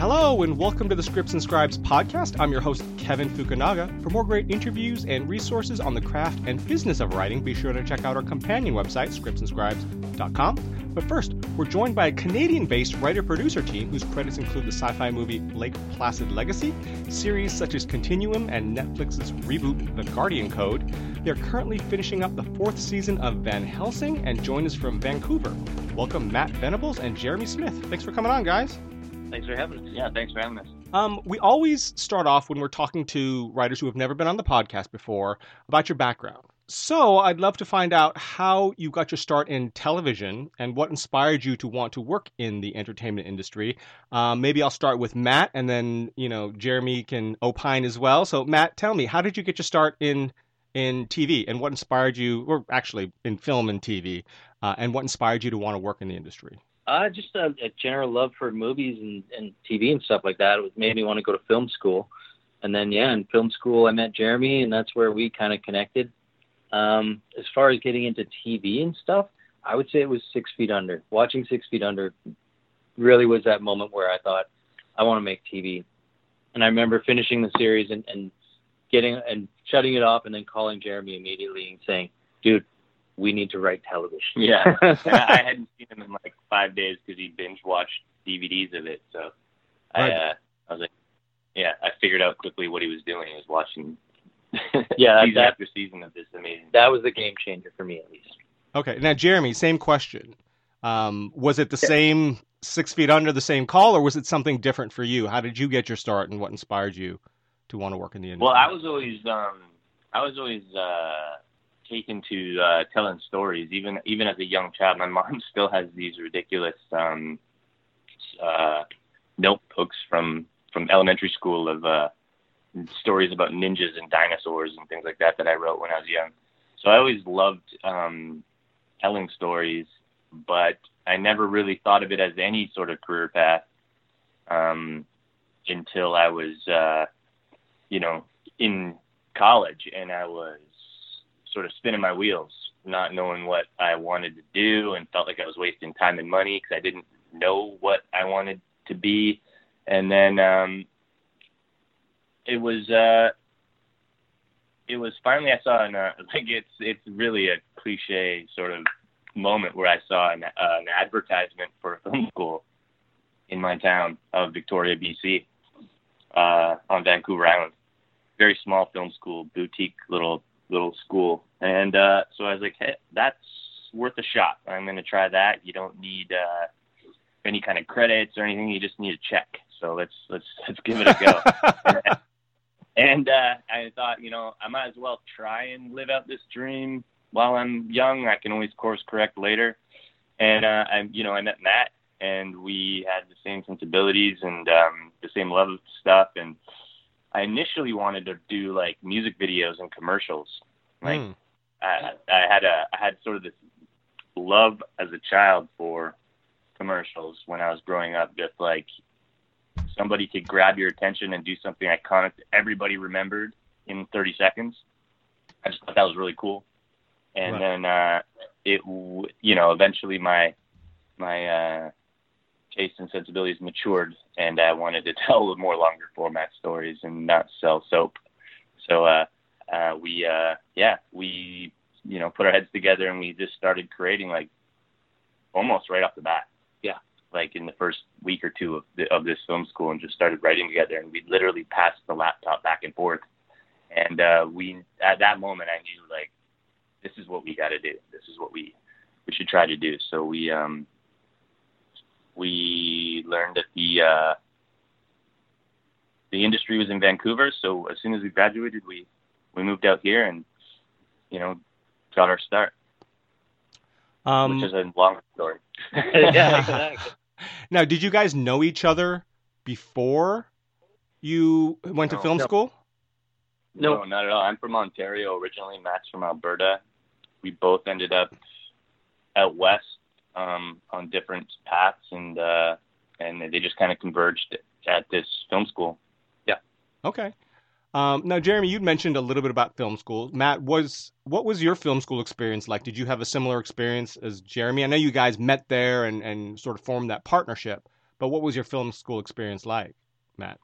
Hello, and welcome to the Scripts and Scribes podcast. I'm your host, Kevin Fukunaga. For more great interviews and resources on the craft and business of writing, be sure to check out our companion website, scriptsandscribes.com. But first, we're joined by a Canadian based writer producer team whose credits include the sci fi movie Lake Placid Legacy, series such as Continuum, and Netflix's reboot The Guardian Code. They're currently finishing up the fourth season of Van Helsing and join us from Vancouver. Welcome, Matt Venables and Jeremy Smith. Thanks for coming on, guys. Thanks for having us. Yeah, thanks for having us. Um, we always start off when we're talking to writers who have never been on the podcast before about your background. So I'd love to find out how you got your start in television and what inspired you to want to work in the entertainment industry. Um, maybe I'll start with Matt, and then you know Jeremy can opine as well. So Matt, tell me, how did you get your start in in TV, and what inspired you, or actually in film and TV, uh, and what inspired you to want to work in the industry? Uh, just a, a general love for movies and, and TV and stuff like that. It made me want to go to film school. And then, yeah, in film school, I met Jeremy, and that's where we kind of connected. Um, as far as getting into TV and stuff, I would say it was Six Feet Under. Watching Six Feet Under really was that moment where I thought, I want to make TV. And I remember finishing the series and, and getting and shutting it off, and then calling Jeremy immediately and saying, "Dude, we need to write television. Yeah, I hadn't seen him in like five days because he binge watched DVDs of it. So right. I, uh, I was like, yeah, I figured out quickly what he was doing. He was watching, yeah, season that, after season of this amazing. That was the game changer for me, at least. Okay, now Jeremy, same question. Um, was it the yeah. same Six Feet Under, the same call, or was it something different for you? How did you get your start, and what inspired you to want to work in the industry? Well, I was always, um, I was always. Uh, taken to uh, telling stories. Even even as a young child, my mom still has these ridiculous um, uh, notebooks from from elementary school of uh, stories about ninjas and dinosaurs and things like that that I wrote when I was young. So I always loved um, telling stories, but I never really thought of it as any sort of career path um, until I was, uh, you know, in college and I was sort of spinning my wheels, not knowing what I wanted to do, and felt like I was wasting time and money because I didn't know what I wanted to be. And then um, it was uh, it was finally I saw an uh, like it's it's really a cliche sort of moment where I saw an, uh, an advertisement for a film school in my town of Victoria, BC, uh, on Vancouver Island. Very small film school, boutique little little school. And uh, so I was like, hey, that's worth a shot. I'm going to try that. You don't need uh, any kind of credits or anything. You just need a check. So let's let's let's give it a go. and uh, I thought, you know, I might as well try and live out this dream while I'm young. I can always course correct later. And uh, I, you know, I met Matt, and we had the same sensibilities and um, the same love of stuff. And I initially wanted to do like music videos and commercials. Like mm. I, I had a I had sort of this love as a child for commercials when I was growing up. Just like somebody could grab your attention and do something iconic that everybody remembered in 30 seconds. I just thought that was really cool. And right. then uh, it, you know, eventually my my uh, taste and sensibilities matured, and I wanted to tell more longer format stories and not sell soap. So uh, uh, we, uh, yeah, we, you know, put our heads together and we just started creating like almost right off the bat. Yeah, like in the first week or two of, the, of this film school, and just started writing together. And we literally passed the laptop back and forth. And uh, we, at that moment, I knew like this is what we got to do. This is what we we should try to do. So we um, we learned that the uh, the industry was in Vancouver. So as soon as we graduated, we we moved out here and you know got our start, um, which is a long story. yeah, exactly. Now, did you guys know each other before you went no, to film no. school? No. no, not at all. I'm from Ontario originally. Matt's from Alberta. We both ended up out west um, on different paths, and uh, and they just kind of converged at this film school. Yeah. Okay. Um, now, Jeremy, you mentioned a little bit about film school. Matt, was what was your film school experience like? Did you have a similar experience as Jeremy? I know you guys met there and, and sort of formed that partnership, But what was your film school experience like, Matt?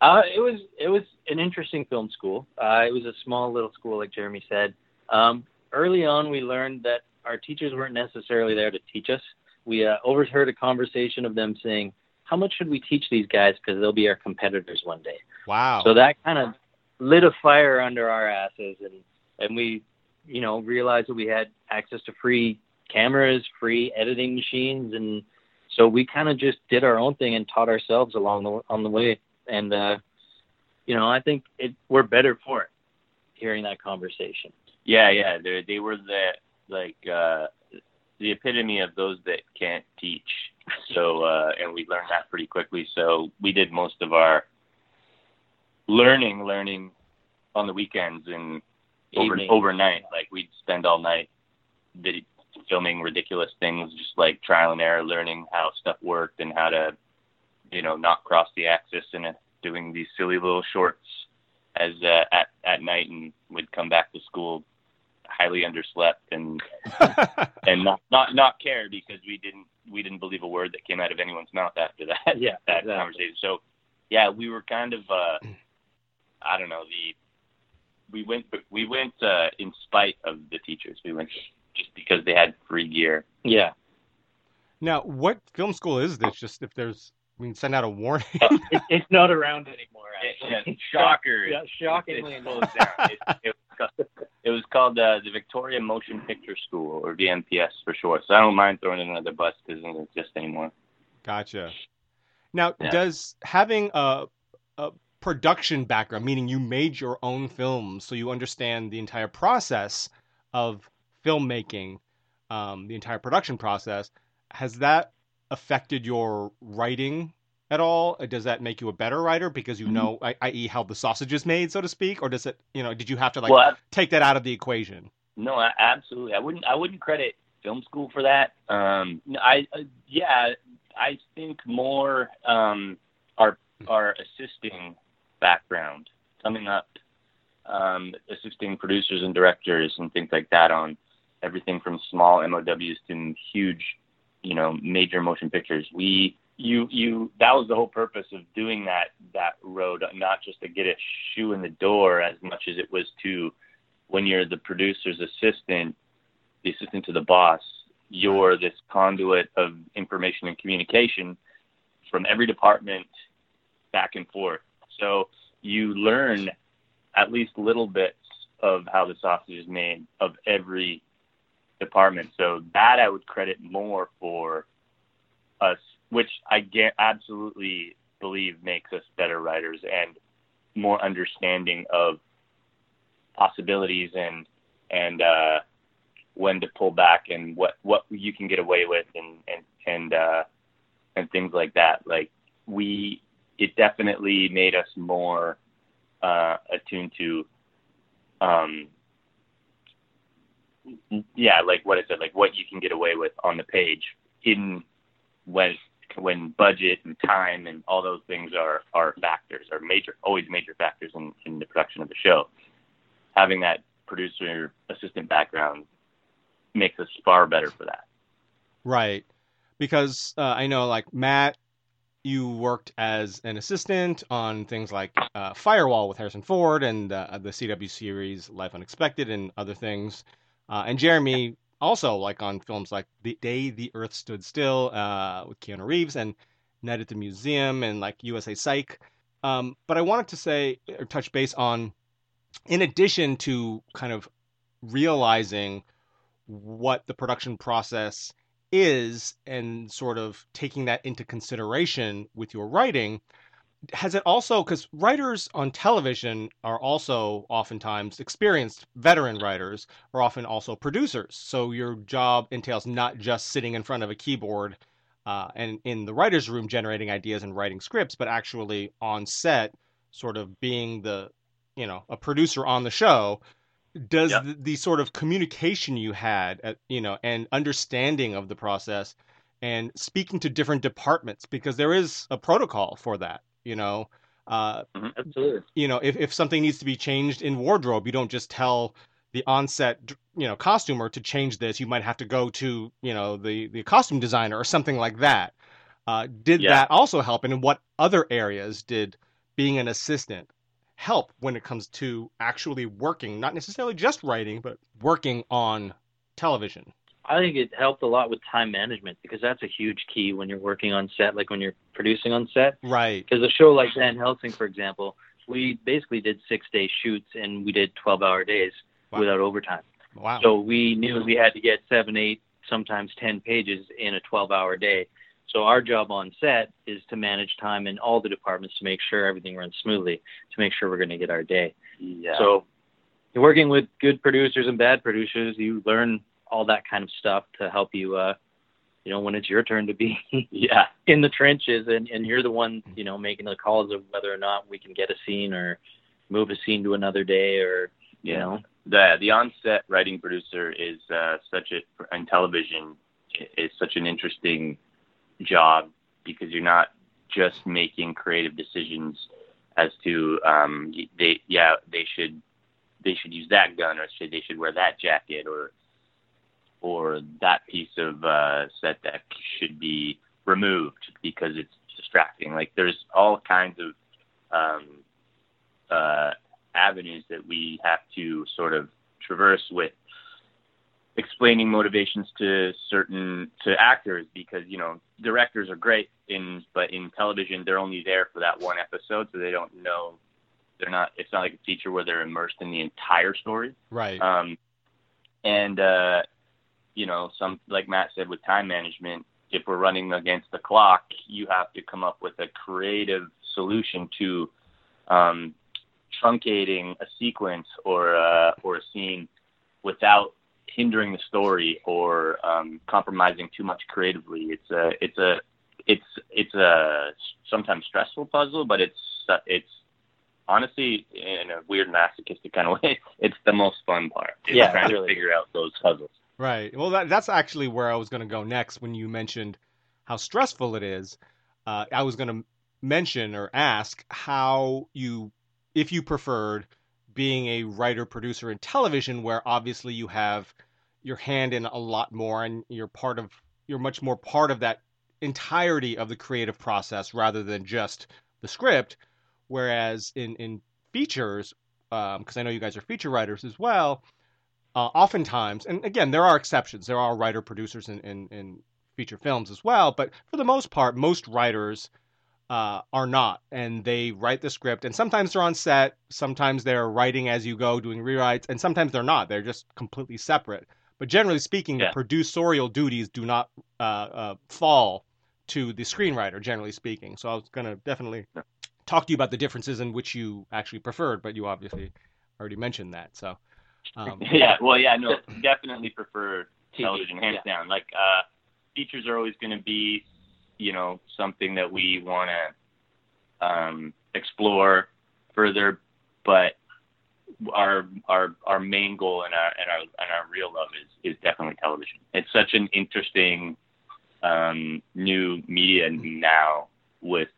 Uh, it was it was an interesting film school. Uh, it was a small little school, like Jeremy said. Um, early on, we learned that our teachers weren't necessarily there to teach us. We uh, overheard a conversation of them saying, "How much should we teach these guys? Because they'll be our competitors one day." Wow. So that kind of lit a fire under our asses, and and we, you know, realized that we had access to free cameras, free editing machines, and so we kind of just did our own thing and taught ourselves along the on the way. And uh, you know, I think it we're better for it. Hearing that conversation. Yeah, yeah, they they were the like uh, the epitome of those that can't teach. So uh, and we learned that pretty quickly. So we did most of our learning learning on the weekends and over, overnight. Like we'd spend all night vid- filming ridiculous things, just like trial and error, learning how stuff worked and how to, you know, not cross the axis and doing these silly little shorts as uh, at at night, and would come back to school highly underslept and and not not not care because we didn't we didn't believe a word that came out of anyone's mouth after that Yeah, that exactly. conversation. So yeah, we were kind of uh I don't know the we went we went uh in spite of the teachers. We went just because they had free gear. Yeah. now, what film school is this? Just if there's, we can send out a warning. It, it's not around anymore. Yeah, shocker. Yeah, shockingly It's enough. down. It, it, was called, it was called uh, the Victoria Motion Picture School, or VMPS for short. So I don't mind throwing in another bus because it doesn't exist anymore. Gotcha. Now, Yeah. does having a, a production background, meaning you made your own films, so you understand the entire process of filmmaking, um, the entire production process, has that affected your writing at all? Uh, Does that make you a better writer because you Mhm. know, i- i.e., how the sausage is made, so to speak, or does it, you know, did you have to like well, take that out of the equation? No, I, absolutely. I wouldn't. I wouldn't credit film school for that. Um, I uh, yeah. I think more um, our our assisting background coming up, um, assisting producers and directors and things like that on everything from small MOWs to huge, you know, major motion pictures. We you you that was the whole purpose of doing that that road, not just to get a shoe in the door as much as it was to when you're the producer's assistant, the assistant to the boss, you're this conduit of information and communication from every department back and forth. So you learn at least little bits of how the sausage is made of every department. So that I would credit more for us, which I get absolutely believe makes us better writers and more understanding of possibilities and and uh, when to pull back and what what you can get away with and and and uh, and things like that. Like we, it definitely made us more uh, attuned to, um, yeah, like what I said, like what you can get away with on the page in when when budget and time and all those things are are factors are major always major factors in, in the production of the show having that producer assistant background makes us far better for that. Right. Because uh, I know, like, Matt, you worked as an assistant on things like uh, Firewall with Harrison Ford and uh, the CW series Life Unexpected and other things. Uh, and Jeremy also, like, on films like The Day the Earth Stood Still uh, with Keanu Reeves and Night at the Museum and, like, USA Psych. Um, but I wanted to say, or touch base on, in addition to kind of realizing what the production process is and sort of taking that into consideration with your writing has it also because writers on television are also oftentimes experienced veteran writers are often also producers. So your job entails not just sitting in front of a keyboard uh, and in the writer's room generating ideas and writing scripts but actually on set sort of being the you know a producer on the show. Does Yeah. the, the sort of communication you had at, you know and understanding of the process and speaking to different departments because there is a protocol for that you know uh, Absolutely. you know if, if something needs to be changed in wardrobe you don't just tell the onset you know costumer to change this you might have to go to you know the the costume designer or something like that Uh, did Yeah. that also help? And in what other areas did being an assistant help when it comes to actually working, not necessarily just writing, but working on television? I think it helped a lot with time management because that's a huge key when you're working on set, like when you're producing on set. Right. Because a show like Van Helsing, for example, we basically did six day shoots and we did 12 hour days Wow. without overtime. Wow. So we knew we had to get seven, eight, sometimes 10 pages in a 12 hour day. So our job on set is to manage time in all the departments to make sure everything runs smoothly, to make sure we're going to get our day. Yeah. So working with good producers and bad producers, you learn all that kind of stuff to help you, uh, you know, when it's your turn to be yeah. in the trenches and, and you're the one, you know, making the calls of whether or not we can get a scene or move a scene to another day or, you Yeah. know, the the on-set writing producer is uh, such a on television is such an interesting job because you're not just making creative decisions as to um, they yeah they should they should use that gun or should they should wear that jacket or or that piece of uh, set dec should be removed because it's distracting. Like there's all kinds of um, uh, avenues that we have to sort of traverse with explaining motivations to certain to actors because you know directors are great in but in television they're only there for that one episode so they don't know they're not it's not like a feature where they're immersed in the entire story Right. um, and uh, you know, some like Matt said with time management, if we're running against the clock, you have to come up with a creative solution to um, truncating a sequence or uh, or a scene without hindering the story or um, compromising too much creatively. It's a it's a it's it's a sometimes stressful puzzle, but it's it's honestly in a weird masochistic kind of way, it's the most fun part. Yeah, trying really. to figure out those puzzles. Right. Well, that, that's actually where I was going to go next when you mentioned how stressful it is. Uh, I was going to mention or ask how you, if you preferred being a writer producer in television, where obviously you have your hand in a lot more and you're part of, you're much more part of that entirety of the creative process rather than just the script. Whereas in in features, because I know you guys are feature writers as well uh, oftentimes, and again, there are exceptions. There are writer producers in, in, in feature films as well, but for the most part, most writers uh, are not, and they write the script. And sometimes they're on set, sometimes they're writing as you go, doing rewrites, and sometimes they're not. They're just completely separate. But generally speaking, Yeah. the producerial duties do not uh, uh, fall to the screenwriter. Generally speaking, so I was going to definitely talk to you about the differences in which you actually preferred, but you obviously already mentioned that. So. Um, yeah, well, yeah, no, definitely prefer television, hands down. Like, uh, features are always going to be, you know, something that we want to um, explore further, but our our our main goal and our and our and our real love is is definitely television. It's such an interesting um, new media now with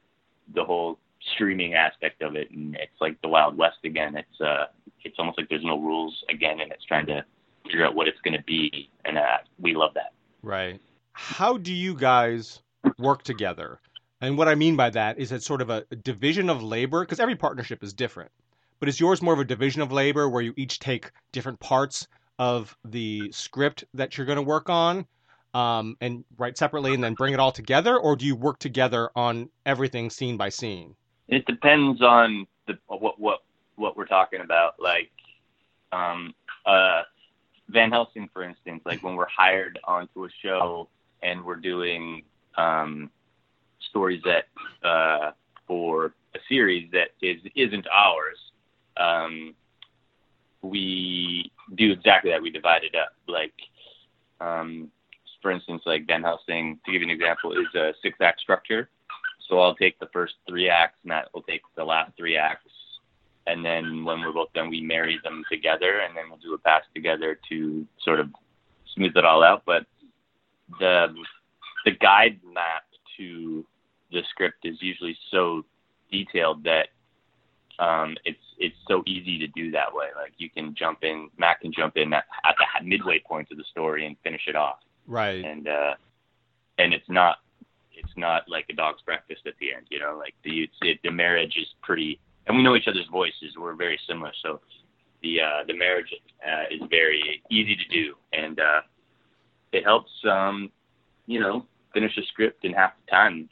the whole streaming aspect of it, and it's like the Wild West again. It's uh, it's almost like there's no rules again, and it's trying to figure out what it's going to be, and uh, we love that. Right. How do you guys work together? And what I mean by that is it's sort of a division of labor because every partnership is different. But is yours more of a division of labor where you each take different parts of the script that you're going to work on um, and write separately and then bring it all together? Or do you work together on everything scene by scene? It depends on the what what what we're talking about. Like, um, uh, Van Helsing, for instance, like when we're hired onto a show and we're doing um, stories that uh, for a series that is isn't ours, um, we do exactly that. We divide it up. Like, um, for instance, like Van Helsing, to give you an example, is a six act structure. So I'll take the first three acts, Matt will take the last three acts, and then when we're both done, we marry them together, and then we'll do a pass together to sort of smooth it all out. But the the guide map to the script is usually so detailed that um, it's it's so easy to do that way. Like you can jump in, Matt can jump in at, at the midway point of the story and finish it off Right. and uh, and it's not it's not like a dog's breakfast at the end. You know, like the it, the marriage is pretty, and we know each other's voices. We're very similar, so the uh, the marriage uh, is very easy to do, and uh, it helps. Um, you know, finish a script in half the time.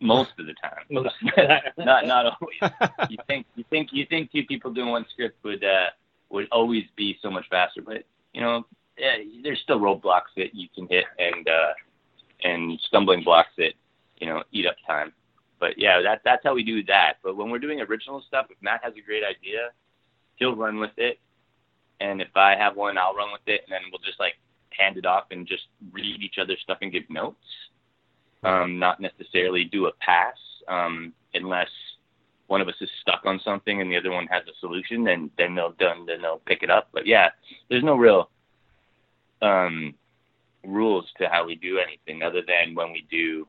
Most of the time, Most- not not always. You think you think you think two people doing one script would uh, would always be so much faster, but you know, eh, there's still roadblocks that you can hit and uh, and stumbling blocks that you know eat up time. But yeah, that that's how we do that. But when we're doing original stuff, if Matt has a great idea, he'll run with it, and if I have one, I'll run with it, and then we'll just like hand it off and just read each other's stuff and give notes. Um, not necessarily do a pass um, unless one of us is stuck on something and the other one has a solution, then then they'll done then they'll pick it up. But yeah, there's no real um, rules to how we do anything other than when we do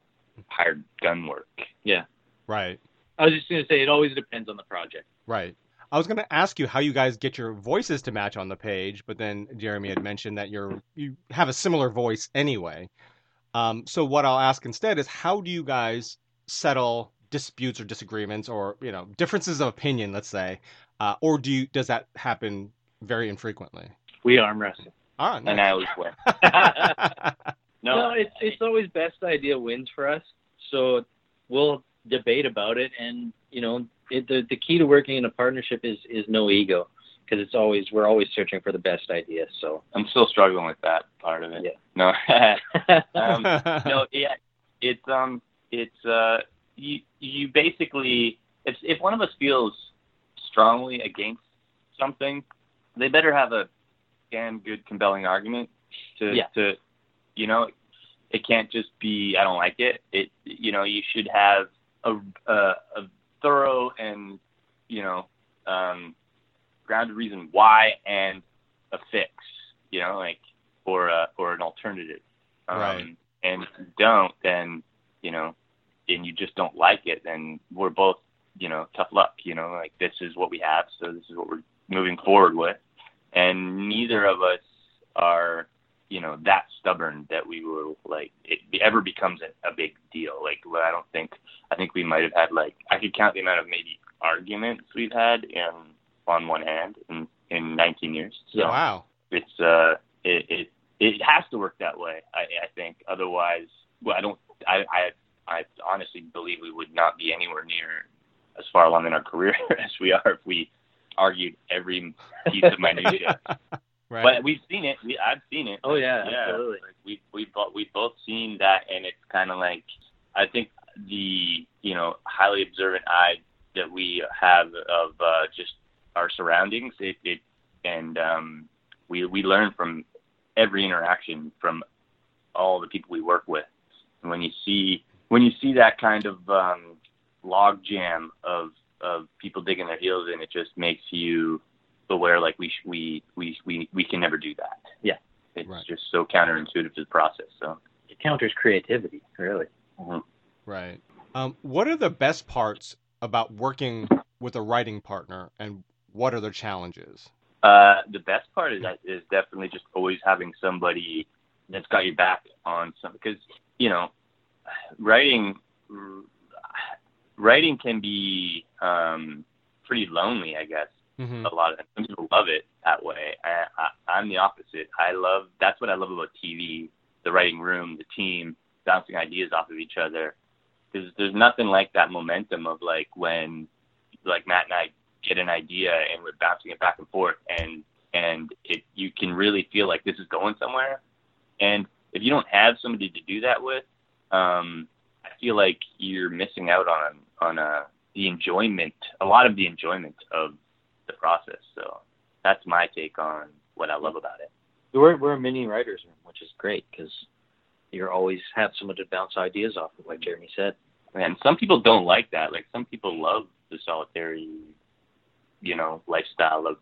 hired gun work. Yeah. Right. I was just gonna say it always depends on the project. Right. I was going to ask you how you guys get your voices to match on the page, but then Jeremy had mentioned that you're you have a similar voice anyway. Um, so what I'll ask instead is how do you guys settle disputes or disagreements or you know differences of opinion, let's say, uh, or do you does that happen very infrequently? We arm wrestle. Ah, And I always win. no, No, it's it's always best idea wins for us. So we'll debate about it, and you know, it, the the key to working in a partnership is is no ego, because it's always we're always searching for the best idea. So I'm still struggling with that part of it. Yeah. No. um, no, yeah, it's um, it's uh, you you basically if if one of us feels strongly against something, they better have a damn good compelling argument to Yeah. to you know, it can't just be I don't like it. It you know you should have a a, a thorough and you know um, grounded reason why and a fix. You know, like or a, or an alternative. Um, Right. And if you don't, then you know, and you just don't like it, then we're both you know tough luck. You know, like this is what we have, so this is what we're moving forward with, and neither of us are you know that stubborn that we will like it ever becomes a, a big deal. Like well, I don't think I think we might have had like I could count the amount of maybe arguments we've had in on one hand in in 19 years. So wow. it's uh it it it has to work that way. I I think otherwise well I don't I I I honestly believe we would not be anywhere near as far along in our career as we are if we argued every piece of minutia. Right. But we've seen it. We I've seen it. oh yeah, Yeah, absolutely. like we we both we've both seen that, and it's kind of like I think the you know highly observant eye that we have of uh, just our surroundings, it, it and um, we we learn from every interaction from all the people we work with. And when you see when you see that kind of um, log jam of of people digging their heels in, it just makes you aware like we sh- we we we we can never do that. Yeah. it's Right. just so counterintuitive to the process. So It counters creativity, really. Right. Um, what are the best parts about working with a writing partner, and what are the challenges? uh, the best part is that is definitely just always having somebody that's got your back on some because you know writing writing can be um, pretty lonely, I guess. hmm a lot of some people love it that way. I, I, I'm the opposite. I love that's what I love about TV, the writing room, the team bouncing ideas off of each other. Because there's nothing like that momentum of like when like Matt and I get an idea and we're bouncing it back and forth and and it you can really feel like this is going somewhere. And if you don't have somebody to do that with, um, I feel like you're missing out on on uh, the enjoyment, a lot of the enjoyment of the process. So that's my take on what I love about it. We're we're a mini writers room, which is great because you're always have someone to bounce ideas off of, like Jeremy said. And some people don't like that. Like some people love the solitary, you know, lifestyle of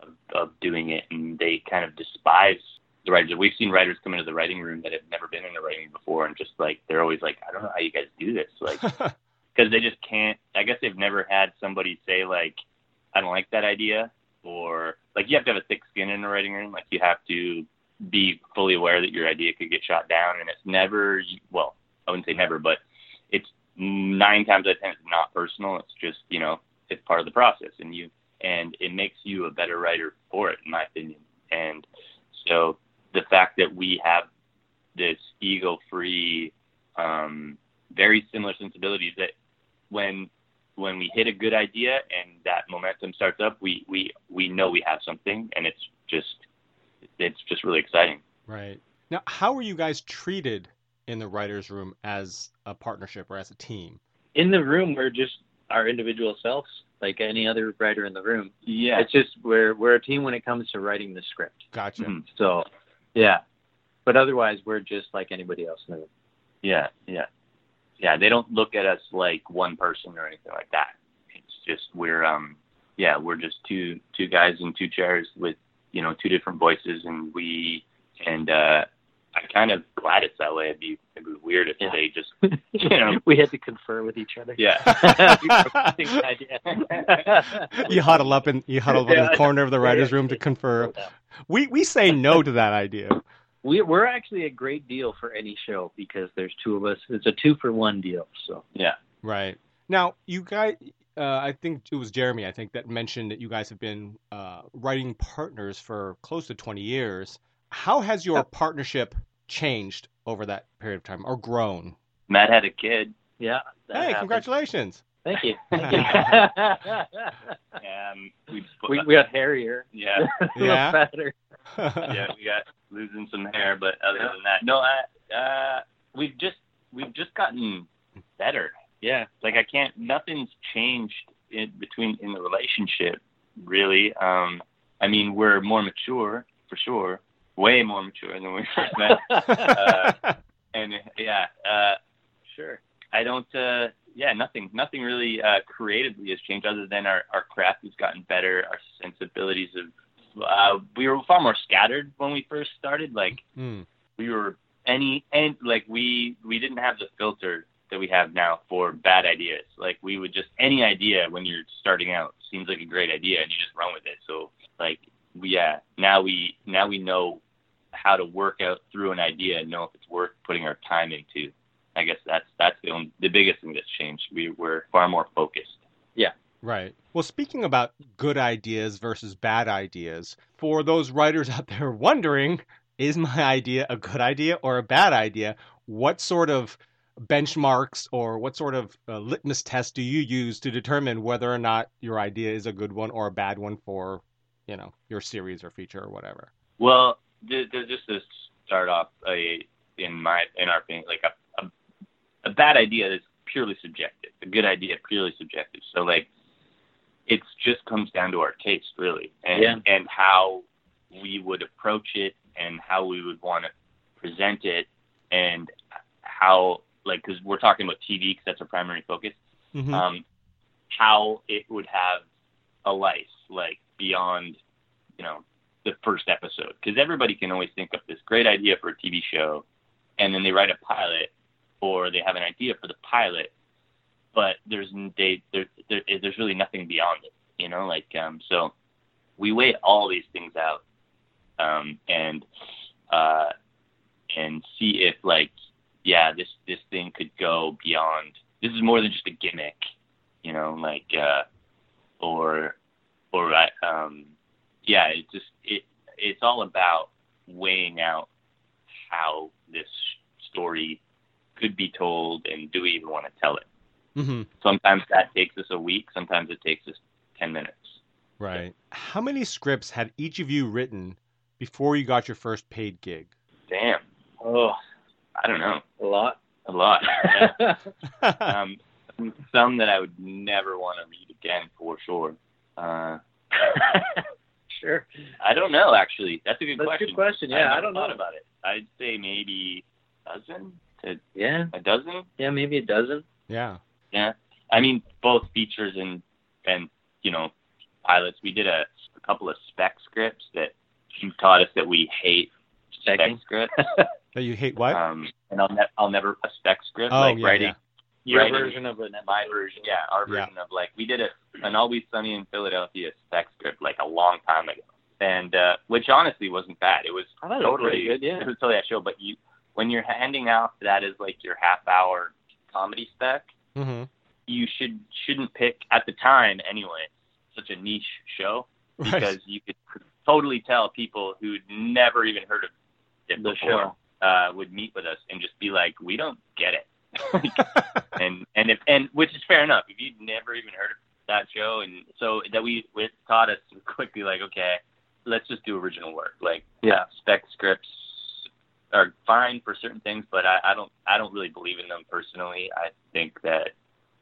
of, of doing it, and they kind of despise the writers. We've seen writers come into the writing room that have never been in the writing before, and just like they're always like, I don't know how you guys do this, like because they just can't. I guess they've never had somebody say like, I don't like that idea, or like you have to have a thick skin in the writing room. Like you have to be fully aware that your idea could get shot down, and it's never well. I wouldn't say never, but it's nine times out of ten it's not personal. It's just you know it's part of the process, and you and it makes you a better writer for it, in my opinion. And so the fact that we have this ego-free, um, very similar sensibilities that when when we hit a good idea and that momentum starts up, we we we know we have something, and it's just it's just really exciting. Right. Now, how are you guys treated in the writers' room as a partnership or as a team? In the room, we're just our individual selves, like any other writer in the room. Yeah. It's just we're we're a team when it comes to writing the script. Gotcha. Mhm. So, yeah. But otherwise, we're just like anybody else in the room. Yeah, yeah, yeah. They don't look at us like one person or anything like that. It's just we're um, yeah, we're just two two guys in two chairs with you know two different voices, and we and uh, I'm kind of glad it's that way. It'd be it'd be weird if Yeah. they just you know we had to confer with each other. yeah. you huddle up in you huddle up in the corner of the writers' room to confer. We we say no to that idea. We, we're actually a great deal for any show because there's two of us. It's a two for one deal. So yeah. Right. Now, you guys, uh, I think it was Jeremy, I think, that mentioned that you guys have been uh, writing partners for close to 20 years. How has your partnership changed over that period of time or grown? Matt had a kid. yeah. hey, happened. congratulations. Thank you. Thank you. Um, we, we, we got hairier. yeah. a little Yeah. fatter. yeah, we got losing some hair, but other than that, no, I, uh, we've just we've just gotten better. Yeah, like I can't. Nothing's changed in between in the relationship, really. Um, I mean, we're more mature for sure, way more mature than we first met. Uh, and yeah, uh, sure. I don't. Uh, yeah, nothing. Nothing really uh, creatively has changed, other than our our craft has gotten better. Our sensibilities have. Uh, we were far more scattered when we first started. Like Hmm. we were any and like we we didn't have the filter that we have now for bad ideas. Like we would just any idea when you're starting out seems like a great idea and you just run with it. So like we, yeah, now we now we know how to work out through an idea and know if it's worth putting our time into. I guess that's that's the only, the biggest thing that's changed. We we're far more focused. Right. Well, speaking about good ideas versus bad ideas, for those writers out there wondering, is my idea a good idea or a bad idea? What sort of benchmarks or what sort of uh, litmus test do you use to determine whether or not your idea is a good one or a bad one for, you know, your series or feature or whatever? Well, th- th- just to start off, a in my in our opinion, like a, a a bad idea is purely subjective. A good idea purely subjective. So like, it just comes down to our taste really, and Yeah. and how we would approach it, and how we would want to present it, and how like because we're talking about TV because that's our primary focus Mhm. um, how it would have a life like beyond you know the first episode because everybody can always think of this great idea for a TV show and then they write a pilot or they have an idea for the pilot but there's they there, there there's really nothing beyond it you know like um so we weigh all these things out um and uh and see if like yeah this this thing could go beyond this is more than just a gimmick you know like uh or or um yeah it just it it's all about weighing out how this story could be told and do we even want to tell it Mhm. sometimes that takes us a week sometimes it takes us 10 minutes Right. How many scripts had each of you written before you got your first paid gig? damn Oh, i don't know a lot. a lot um some that i would never want to read again for sure uh sure. I don't know. Actually, that's a good That's a question. good question. Yeah, I never don't thought know. about it. I'd say maybe a dozen to Yeah, a dozen. yeah, maybe a dozen. yeah. Yeah, I mean both features and and you know pilots. We did a, a couple of spec scripts that you taught us that we hate spec Specking. scripts. That you hate what? um, and I'll ne- I'll never a spec script oh, like yeah, writing yeah. Your Writing version of an my version. Yeah, our Yeah. version of like we did a an Always Sunny in Philadelphia spec script like a long time ago, and uh, which honestly wasn't bad. It was I thought it was totally pretty good. Yeah. It was totally that show, but you when you're handing out that as like your half hour comedy spec, Mm-hmm. you should shouldn't pick at the time anyway such a niche show Right. because you could totally tell people who'd never even heard of it The before uh, would meet with us and just be like, "We don't get it," and and if and which is fair enough if you'd never even heard of that show, and so that we it taught us quickly like, okay, let's just do original work. Like, Yeah. spec scripts are fine for certain things, but I, I don't I don't really believe in them personally. I think that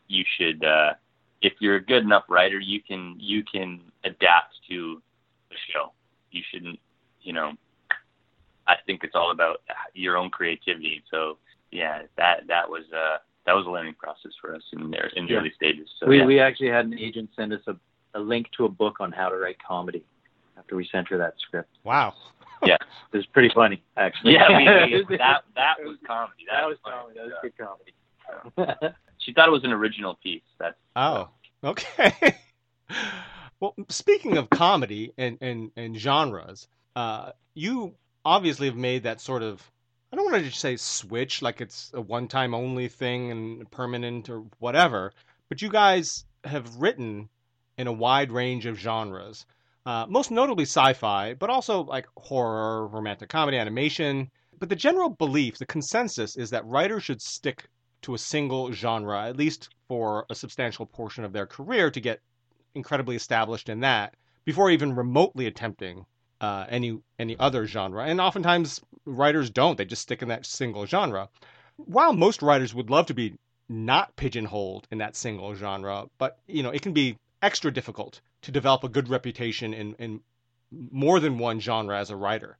you should uh, if you're a good enough writer, you can you can adapt to the show. You shouldn't, you know. I think it's all about your own creativity. So yeah, that that was uh that was a learning process for us in there in the Yeah. early stages. So we yeah. we actually had an agent send us a, a link to a book on how to write comedy after we sent her that script. wow. Yeah, it was pretty funny, actually. yeah, we, we, that that was comedy. That, that was funny. comedy. That was good comedy. She thought it was an original piece. That's Oh, okay. well, speaking of comedy and, and, and genres, uh, you obviously have made that sort of, I don't want to just say switch, like it's a one time only thing and permanent or whatever, but you guys have written in a wide range of genres, uh, most notably sci fi, but also like horror, romantic comedy, animation. But the general belief, the consensus, is that writers should stick to a single genre, at least for a substantial portion of their career, to get incredibly established in that before even remotely attempting uh, any any other genre. And oftentimes writers don't; they just stick in that single genre. While most writers would love to be not pigeonholed in that single genre, but you know it can be extra difficult to develop a good reputation in, in more than one genre as a writer.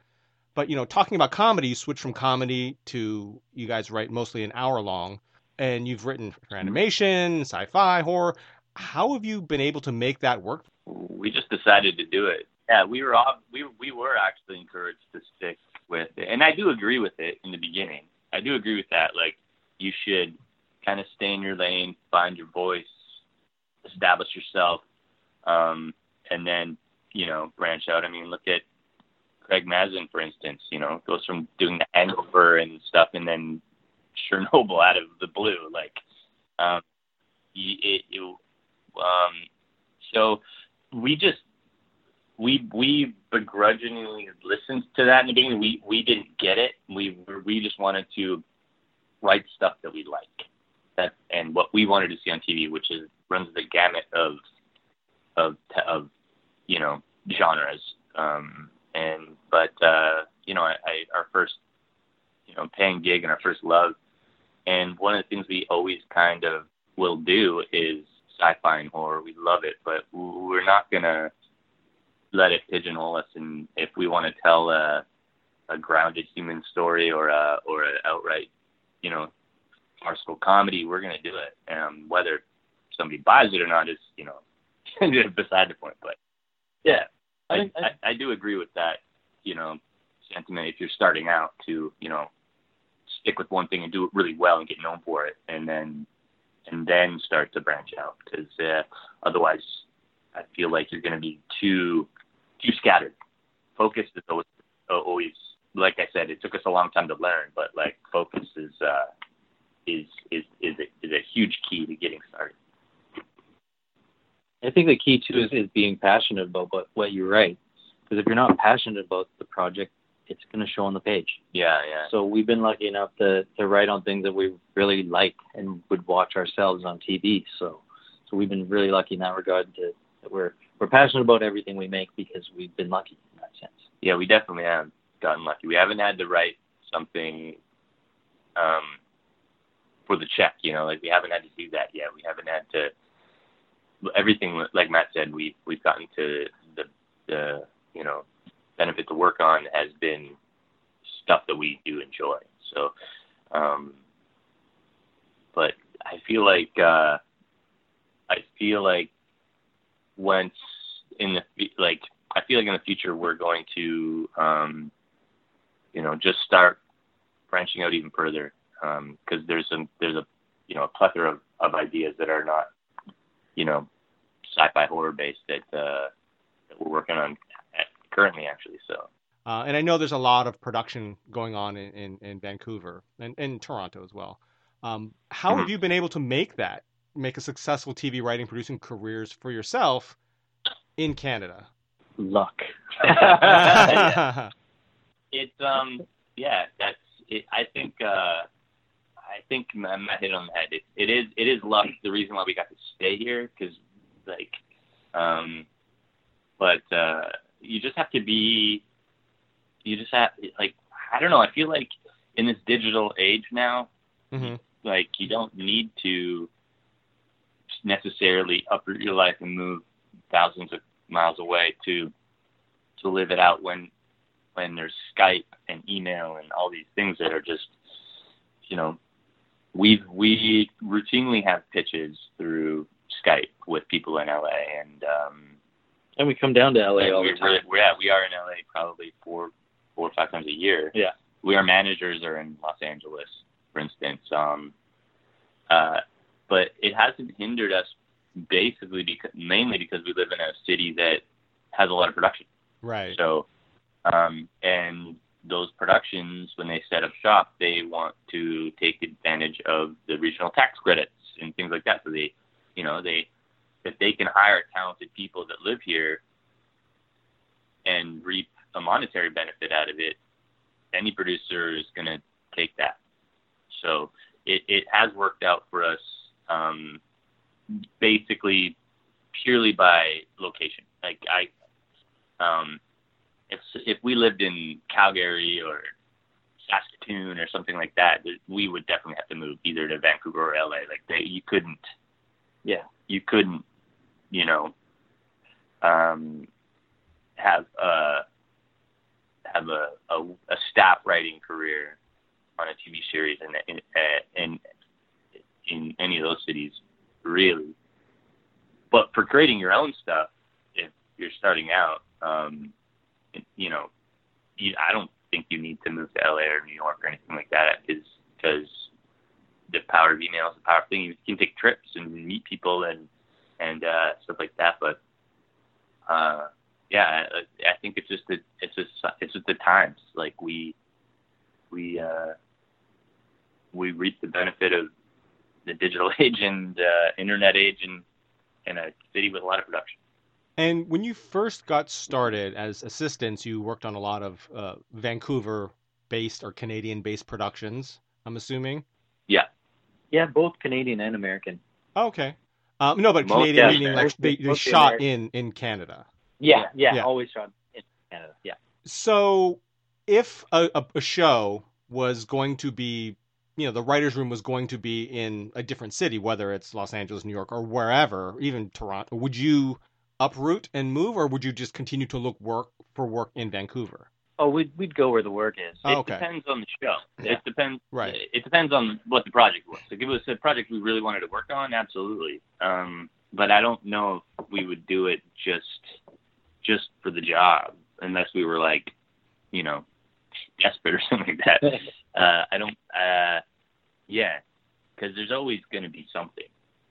But you know, talking about comedy, you switch from comedy to you guys write mostly an hour long, and you've written for mm-hmm. animation, sci-fi, horror. How have you been able to make that work? we just decided to do it. Yeah, we were all, we we were actually encouraged to stick with it, and I do agree with it in the beginning. I do agree with that. Like you should kind of stay in your lane, find your voice, establish yourself, um, and then you know branch out. I mean, look at Craig Mazin, for instance. You know, goes from doing the Hangover and stuff, and then Chernobyl out of the blue. Like, um, it, it, um, so we just we we begrudgingly listened to that in the beginning. We we didn't get it. We we just wanted to write stuff that we like, that and what we wanted to see on TV, which is runs the gamut of of of you know genres. Um, and but uh, you know, I, I our first you know paying gig and our first love, and one of the things we always kind of will do is sci-fi and horror. We love it, but we're not gonna let it pigeonhole us. And if we want to tell a, a grounded human story or a or an outright, you know, farcical comedy, we're gonna do it. Um, whether somebody buys it or not is, you know, beside the point. But yeah, I I, think- I, I do agree with that. You know, sentiment. If you're starting out, to you know, stick with one thing and do it really well and get known for it, and then and then start to branch out because uh, otherwise I feel like you're going to be too too scattered. Focus is always, always like I said. It took us a long time to learn, but like focus is uh, is is is a, is a huge key to getting started. I think the key too is, is being passionate about what, what you write. Because if you're not passionate about the project, it's going to show on the page. Yeah, yeah. So we've been lucky enough to, to write on things that we really like and would watch ourselves on TV. So so we've been really lucky in that regard to, that we're we're passionate about everything we make because we've been lucky in that sense. Yeah, we definitely have gotten lucky. We haven't had to write something um, for the check, you know, like we haven't had to do that yet. We haven't had to everything like Matt said, We've we've gotten to the the you know benefit to work on has been stuff that we do enjoy. So um but I feel like uh I feel like once in the like I feel like in the future we're going to um you know just start branching out even further because there's a there's a you know a plethora of, of ideas that are not you know sci-fi horror based that uh that we're working on at, currently actually so Uh, and I know there's a lot of production going on in, in, in Vancouver and in Toronto as well. Um, how Mm-hmm. have you been able to make that, make a successful TV writing, producing careers for yourself in Canada? Luck. it's um yeah that's it, I think uh I think Matt hit on the head. It, it is it is luck the reason why we got to stay here because like um but uh you just have to be you just have like I don't know I feel like in this digital age now hmm like you don't need to necessarily uproot your life and move thousands of miles away to to live it out when when there's Skype and email and all these things that are just you know we we routinely have pitches through Skype with people in LA and um And we come down to LA all we're, the time. we're, yeah, we are in LA probably four four or five times a year. Yeah. We our managers are in Los Angeles, for instance. Um uh but it hasn't hindered us basically because mainly because we live in a city that has a lot of production. Right. So um and those productions when they set up shop they want to take advantage of the regional tax credits and things like that. So they you know, they if they can hire talented people that live here and reap a monetary benefit out of it, any producer is going to take that. So it, it has worked out for us um, basically purely by location. Like I, um, if if we lived in Calgary or Saskatoon or something like that, we would definitely have to move either to Vancouver or LA. Like they, you couldn't, Yeah. you couldn't, you know, um, have a have a, a, a staff writing career on a TV series in in in, in any of those cities, really. But for creating your own stuff, if you're starting out, um, you know, you, I don't think you need to move to LA or New York or anything like that because the power of email is the power thing. You can take trips and meet people and and uh, stuff like that. But uh, yeah, I, I think it's just the it's just it's just the times. Like we we uh, we reap the benefit of the digital age and uh, internet age and in a city with a lot of production. And when you first got started as assistants, you worked on a lot of uh, Vancouver-based or Canadian-based productions. I'm assuming. Yeah. Yeah, both Canadian and American. Oh, okay. Um, no, but Most- Canadian yeah, meaning like they, they shot American. in in Canada. Yeah, yeah, Yeah. always shot in Canada. Yeah. So, if a, a, a show was going to be, you know, the writers' room was going to be in a different city, whether it's Los Angeles, New York, or wherever, even Toronto, would you uproot and move, or would you just continue to look work for work in Vancouver? Oh, we'd we'd go where the work is. Oh, It okay. depends on the show. Yeah. It depends. Right. It depends on what the project was. If it was a project we really wanted to work on, absolutely. Um, but I don't know if we would do it just just for the job, unless we were like, you know, desperate or something like that. uh, I don't. Uh, yeah, because there's always going to be something.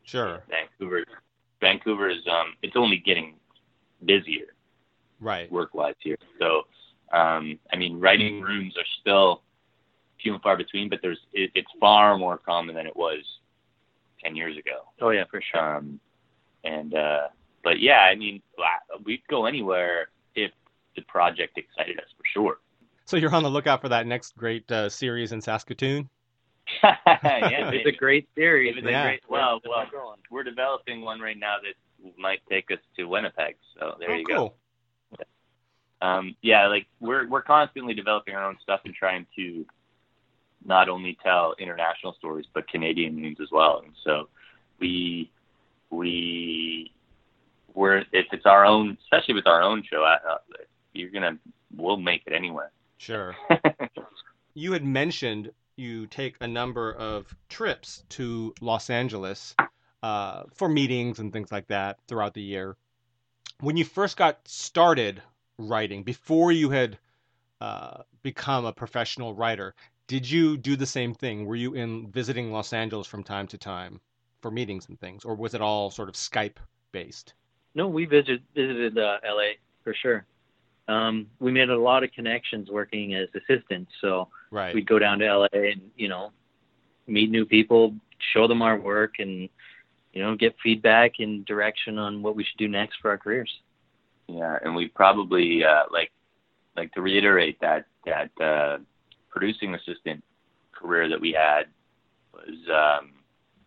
Sure. Vancouver, Vancouver is um, it's only getting busier Right. work-wise here. So, um, I mean, writing rooms are still few and far between, but there's it, it's far more common than it was ten years ago. oh yeah, for sure. Um, and uh, but yeah, I mean, we'd go anywhere if the project excited us for sure. So you're on the lookout for that next great uh, series in Saskatoon. yeah, it's a great series. It's a Yeah. great- well, well, we're developing one right now that might take us to Winnipeg. So there oh, you cool. go. um, yeah, like we're we're constantly developing our own stuff and trying to not only tell international stories but Canadian news as well. And so we we we're if it's our own, especially with our own show, I, uh, you're gonna we'll make it anywhere. Sure. You had mentioned you take a number of trips to Los Angeles uh, for meetings and things like that throughout the year. When you first got started writing, before you had uh, become a professional writer, did you do the same thing? Were you in visiting Los Angeles from time to time for meetings and things, or was it all sort of Skype based? No, we visited visited uh, L.A. for sure. Um, we made a lot of connections working as assistants. So Right. we'd go down to LA and you know meet new people, show them our work, and you know get feedback and direction on what we should do next for our careers. Yeah, and we probably uh, like like to reiterate that that uh, producing assistant career that we had was um,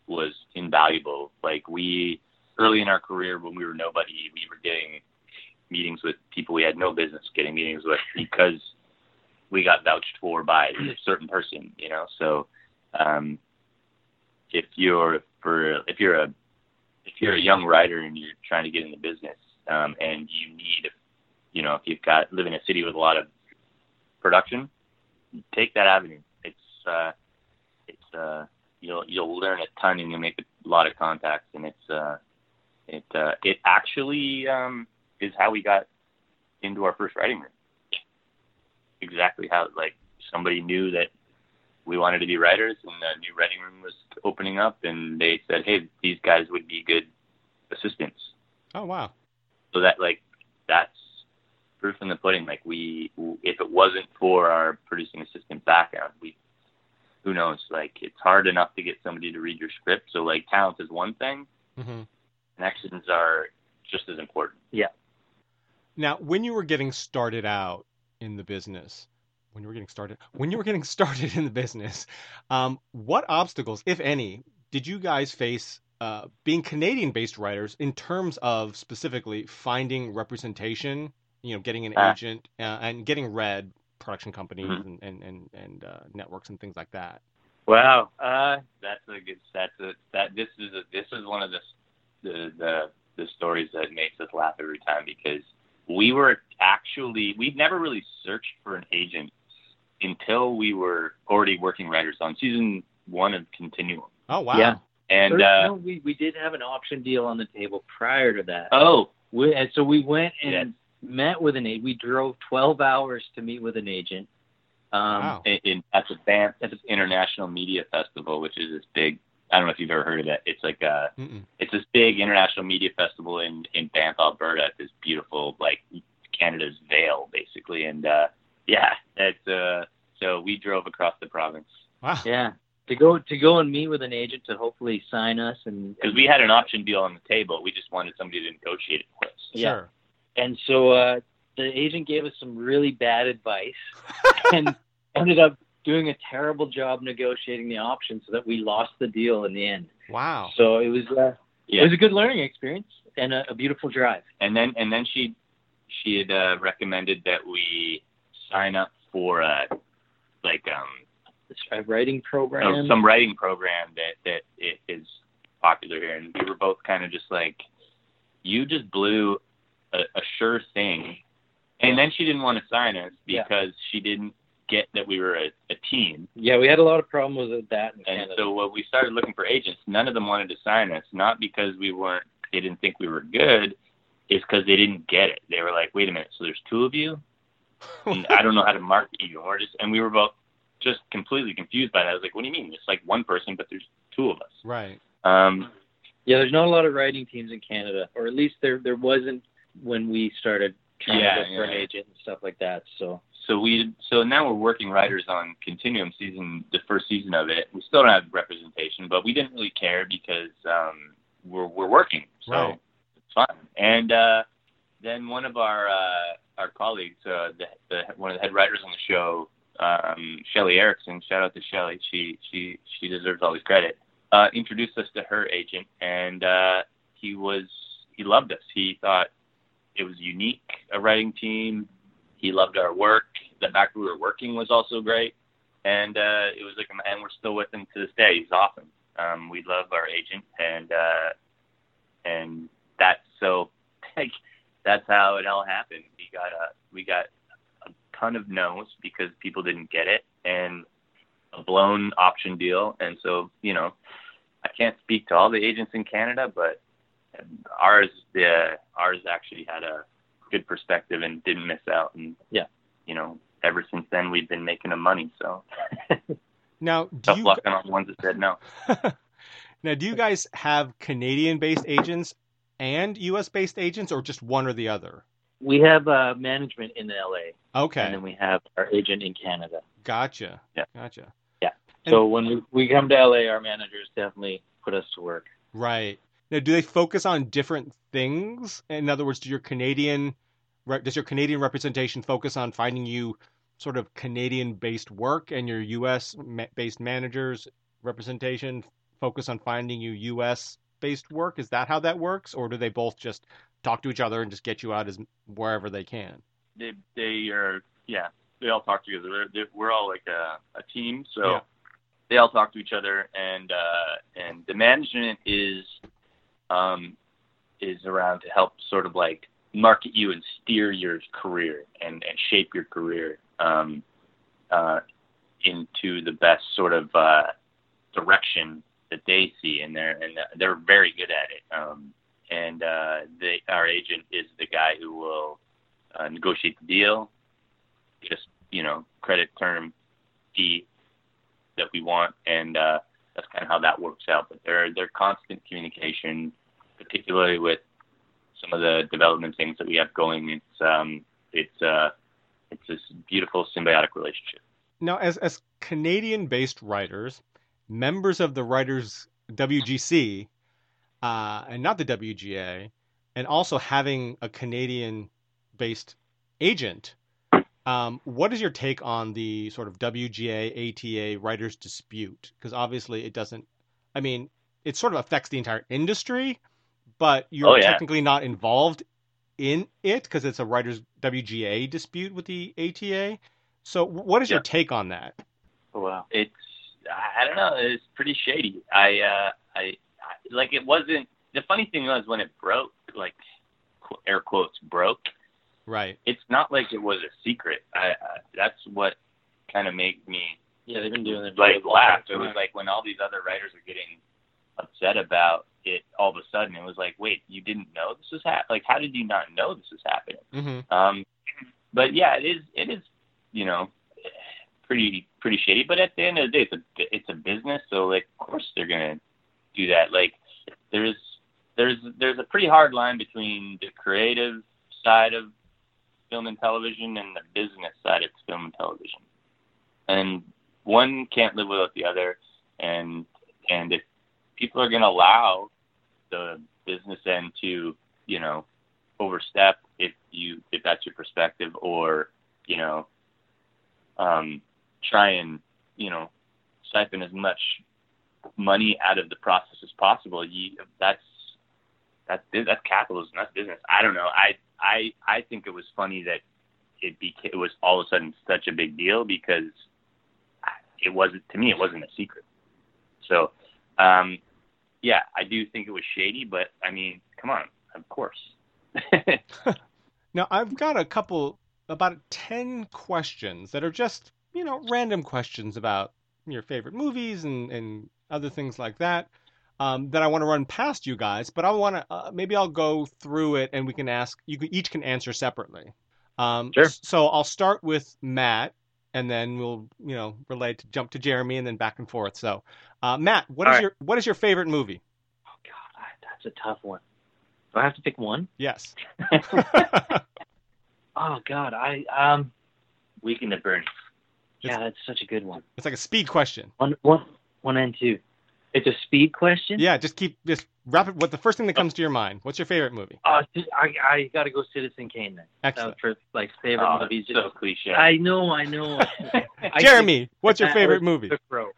was invaluable. Like we early in our career when we were nobody, we were getting meetings with people we had no business getting meetings with because we got vouched for by a certain person, you know. So um, if you're for if you're a if you're a young writer and you're trying to get in the business um, and you need you know if you've got live in a city with a lot of production, take that avenue. It's uh, it's uh, you'll you'll learn a ton and you'll make a lot of contacts and it's uh, it uh, it actually um, is how we got into our first writing room. Exactly how like somebody knew that we wanted to be writers and a new writing room was opening up and they said, Hey, these guys would be good assistants. Oh wow. So that like that's proof in the pudding. Like we if it wasn't for our producing assistant background, we who knows, like it's hard enough to get somebody to read your script. So like talent is one thing, hmm connections are just as important. Now, when you were getting started out in the business, when you were getting started, when you were getting started in the business, um, what obstacles, if any, did you guys face uh, being Canadian-based writers in terms of specifically finding representation? You know, getting an Ah. agent uh, and getting read production companies Mhm. and and and, and uh, networks and things like that. Wow. Uh, That's a good. That's a that. This is a, this is one of the the the the stories that makes us laugh every time because we were actually we'd never really searched for an agent until we were already working writers on season one of Continuum. Oh wow. Yeah. And First, uh, no, we we did have an option deal on the table prior to that. oh, We, and so we went and Yes. met with an agent. We drove 12 hours to meet with an agent. Um, Wow. in, in at the Banff International Media Festival, which is this big. I don't know if you've ever heard of it. It's like a Mm-mm. it's this big international media festival in in Banff, Alberta. This beautiful like Canada's Vail, basically. And uh, yeah, it's uh, so we drove across the province Wow. Yeah. To go to go and meet with an agent to hopefully sign us and because we had an option deal on the table. We just wanted somebody to negotiate it for us. Yeah. Sure. and so uh, the agent gave us some really bad advice and ended up doing a terrible job negotiating the option so that we lost the deal in the end. Wow. So it was uh, Yeah. it was a good learning experience and a, a beautiful drive. And then and then she she had uh, recommended that we sign up for a like um A writing program. oh, some writing program that that i- is popular here, and we were both kind of just like, you just blew a, a sure thing, and then she didn't want to sign us Yeah. because she didn't get that we were a, a team, yeah, we had a lot of problems with that in and Canada. so when we started looking for agents, none of them wanted to sign us, not because we weren't, they didn't think we were good, it's because they didn't get it. They were like, wait a minute, so there's two of you, and I don't know how to market you, or just, and we were both just completely confused by that. I was like, what do you mean? It's like one person, but there's two of us. right. Um, yeah, there's not a lot of writing teams in Canada, or at least there there wasn't when we started trying Yeah, to look for an agent and stuff like that. So so we so now we're working writers on Continuum season, the first season of it. We still don't have representation, but we didn't really care because um, we're we're working, so Right. it's fun. And uh, then one of our uh, our colleagues, uh, the, the one of the head writers on the show, um, Shelly Erickson. Shout out to Shelly. She she she deserves all the credit. Uh, introduced us to her agent, and uh, he was he loved us. He thought it was unique, a writing team. He loved our work. The fact we were working was also great, and uh, it was like, and we're still with him to this day. He's awesome. Um, we love our agent, and uh, and that's so like that's how it all happened. We got a we got a ton of no's because people didn't get it, and a blown option deal, and so you know, I can't speak to all the agents in Canada, but ours the ours actually had a good perspective and didn't miss out, and Yeah. you know, ever since then we've been making them money. So Now, do tough you luck on the ones that said no. now do you guys have Canadian-based agents and U.S.-based agents, or just one or the other? we have uh, management in LA, Okay. and then we have our agent in Canada. Gotcha. Yeah. Gotcha. Yeah. So when we, we come to LA, our managers definitely put us to work. Right. Now, do they focus on different things? In other words, do your Canadian does your Canadian representation focus on finding you sort of Canadian-based work, and your U.S.-based managers representation focus on finding you U.S.-based work? Is that how that works, or do they both just talk to each other and just get you out as wherever they can? They they are yeah. They all talk together. They're, they're, we're all like a, a team, so Yeah. they all talk to each other, and uh, and the management is um, is around to help sort of like market you and steer your career and, and shape your career um, uh, into the best sort of uh, direction that they see, and they're and they're very good at it. Um, and uh, they, our agent is the guy who will uh, negotiate the deal, just you know credit term fee that we want, and uh, that's kind of how that works out. But they're constant communication, particularly with some of the development things that we have going. It's um it's uh it's this beautiful symbiotic relationship. Now, as as Canadian-based writers, members of the Writers WGC, uh, and not the WGA, and also having a Canadian-based agent, um, what is your take on the sort of WGA ATA writers dispute? Because obviously, it doesn't. I mean, it sort of affects the entire industry, but you're Oh, yeah. technically not involved in it because it's a writers WGA dispute with the ATA. So, what is your take on that? Wow! It's I I don't know. It's pretty shady. I uh I, I like it wasn't. The funny thing was when it broke, like air quotes broke. Right. It's not like it was a secret. I, I that's what kind of made me Yeah, they've been doing it. like for a long laugh. It was like when all these other writers are getting upset about it, all of a sudden it was like, wait, you didn't know this was happening? Like, how did you not know this was happening? Mm-hmm. Um, but yeah, it is. It is. You know, pretty pretty shady. But at the end of the day, it's a it's a business, so like, of course they're gonna do that. Like, there's there's there's a pretty hard line between the creative side of film and television and the business side of film and television, and one can't live without the other. And and if people are gonna allow the business end to you know overstep if you if that's your perspective or you know um try and you know siphon as much money out of the process as possible you that's that's that's capitalism that's business. I don't know. I i i think it was funny that it became it was all of a sudden such a big deal because it wasn't to me it wasn't a secret. So um yeah i do think it was shady but i mean come on of course. Now, I've got a couple, about 10 questions that are just, you know, random questions about your favorite movies and, and other things like that um, that I want to run past you guys. But I want to, uh, maybe I'll go through it and we can ask, you can, each can answer separately. Um, Sure. So I'll start with Matt and then we'll, you know, relate to jump to Jeremy and then back and forth. So, uh, Matt, what is All right. your, what is your favorite movie? Oh god, I, that's a tough one. Do I have to pick one? Yes. Oh god, I um, weekend at bernie's yeah, that's such a good one. it's like a speed question. One, one, one and two. It's a speed question. Yeah, just keep just wrap it. What the first thing that comes to your mind? What's your favorite movie? Oh, I I gotta go Citizen Kane then. That was Excellent. for like favorite oh, movies. so cliche I know, I know. I Jeremy, what's your favorite was movie? The Crow.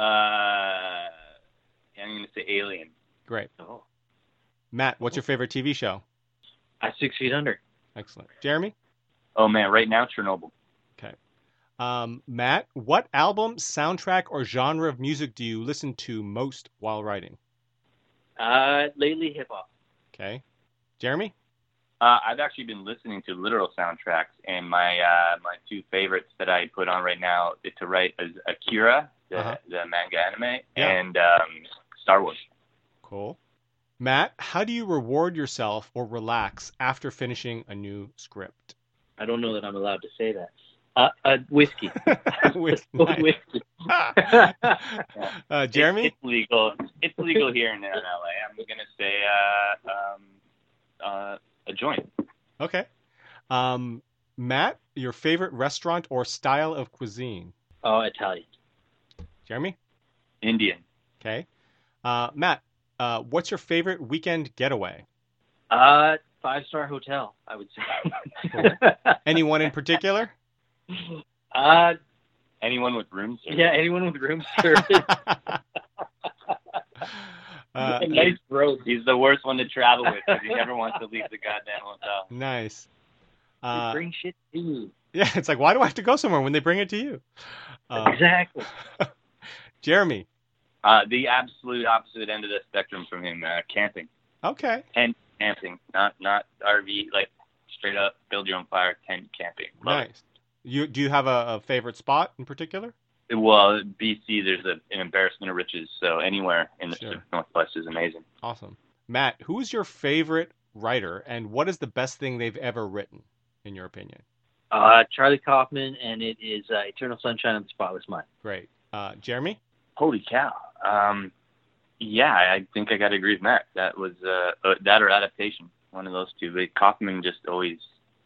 uh i'm gonna say alien Great. Oh, Matt, what's your favorite TV show? at Six Feet Under. Excellent. Jeremy? oh man right now chernobyl Um, Matt, what album, soundtrack, or genre of music do you listen to most while writing? Uh, lately hip hop. Okay. Jeremy? Uh, I've actually been listening to literal soundtracks, and my uh, my two favorites that I put on right now to write is Akira, the, Uh-huh. the manga anime, Yeah. and um, Star Wars. Cool. Matt, how do you reward yourself or relax after finishing a new script? I don't know that I'm allowed to say that. Uh, uh whiskey. With nice. whiskey. uh, Jeremy? It's, it's legal. It's legal here in LA. I'm gonna say uh, um, uh, a joint. Okay. Um, Matt, your favorite restaurant or style of cuisine? Oh, Italian. Jeremy? Indian. Okay. Uh, Matt, uh, what's your favorite weekend getaway? Uh, five star hotel, I would say. Anyone in particular? uh, Anyone with room service. yeah, anyone with room service. Uh, nice road. He's the worst one to travel with because he never wants to leave the goddamn hotel. nice. Uh, bring shit to you. yeah, it's like, why do I have to go somewhere when they bring it to you? Uh, exactly. Jeremy. Uh, the absolute opposite end of the spectrum from him, uh, camping. Okay. Tent Camping, not not RV, like straight up build your own fire tent camping. Love it. Nice. You do you have a, a favorite spot in particular? Well, BC, there's a, an embarrassment of riches, so anywhere in the Sure. Northwest is amazing. Awesome. Matt, who is your favorite writer and what is the best thing they've ever written, in your opinion? Uh, Charlie Kaufman, and it is uh, Eternal Sunshine of the Spotless Mind. Great. Uh, Jeremy? Holy cow! Um, yeah, I think I got to agree with Matt. That was uh, uh, that or adaptation, one of those two. But Kaufman just always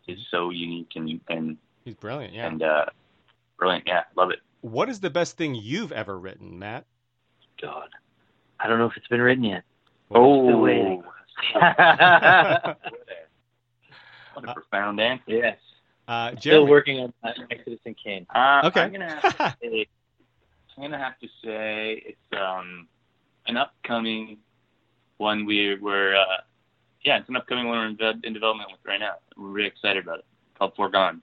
is so unique and and He's brilliant, yeah. and uh, brilliant. Yeah, love it. What is the best thing you've ever written, Matt? God, I don't know if it's been written yet. Oh, Still waiting. what a profound answer. yes. Uh, Still working on uh, Exodus and Kane. Uh, Okay. I'm gonna have to say, I'm gonna have to say it's um an upcoming one we we're uh, yeah it's an upcoming one we're in, in development with right now. We're really excited about it. Called Foregone.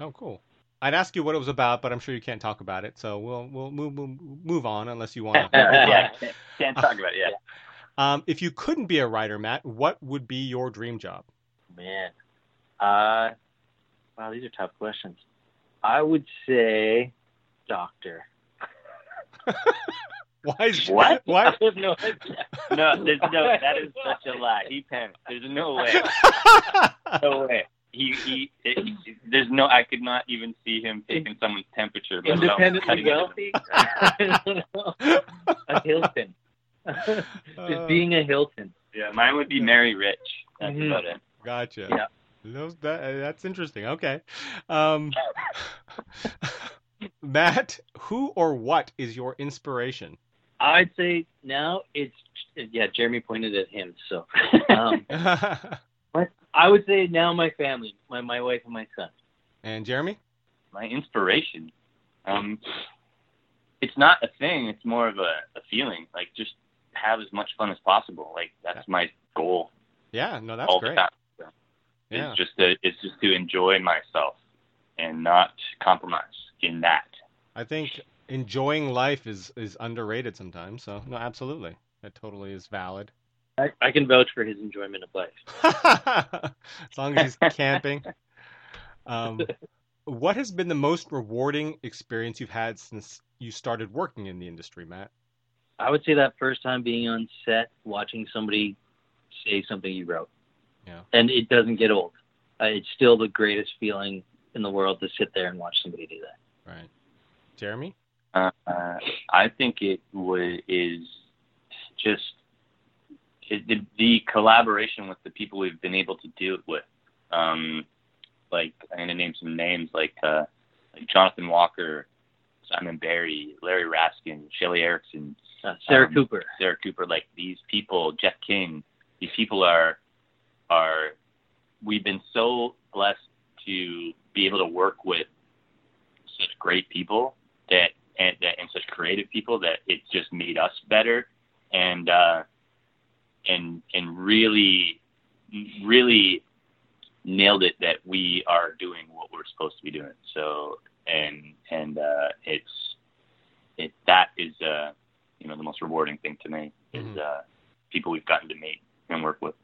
Oh, cool. I'd ask you what it was about, but I'm sure you can't talk about it, so we'll we'll move move, move on unless you want to. yeah, can't, can't talk about it. Yeah. um, if you couldn't be a writer, Matt, what would be your dream job? Man. Uh, wow, these are tough questions. I would say doctor. Why is What? Why? I have no idea. No, there's no. That is such a lie. He panicked. There's no way. No way. He, he, he, there's no. I could not even see him taking someone's temperature. let Independently wealthy. I don't know. a Hilton. Uh, Just being a Hilton. Yeah, mine would be marry Rich. That's Mhm. about it. Gotcha. Yeah. Those, that, uh, that's interesting. Okay. Um, Matt, who or what is your inspiration? I'd say now it's yeah. Jeremy pointed at him, so um, I would say now my family, my my wife and my son. and Jeremy? My inspiration. Um, it's not a thing. It's more of a, a feeling. Like just have as much fun as possible. Like that's my goal Yeah, no, that's all great. the time. Yeah. It's just to, it's just to enjoy myself and not compromise in that. I think enjoying life is is underrated sometimes. So no, absolutely, that totally is valid. I, I can vouch for his enjoyment of life. as long as he's camping. Um, what has been the most rewarding experience you've had since you started working in the industry, Matt? I would say that first time being on set, watching somebody say something you wrote. Yeah. And it doesn't get old. Uh, it's still the greatest feeling in the world to sit there and watch somebody do that. Right. Jeremy? Uh, I think it would is just it, the, the collaboration with the people we've been able to do it with. Um, like I'm gonna name some names like uh, like Jonathan Walker, Simon Barry, Larry Raskin, Shelley Erickson, Uh, Sarah Um, Cooper. Sarah Cooper. Like these people, Jeff King. These people are are we've been so blessed to be able to work with such great people that and, that, and such creative people that it's just made us better and uh, and and really really nailed it that we are doing what we're supposed to be doing. So and and uh, it's it that is uh, you know the most rewarding thing to me is Mhm. uh, people we've gotten to meet and work with.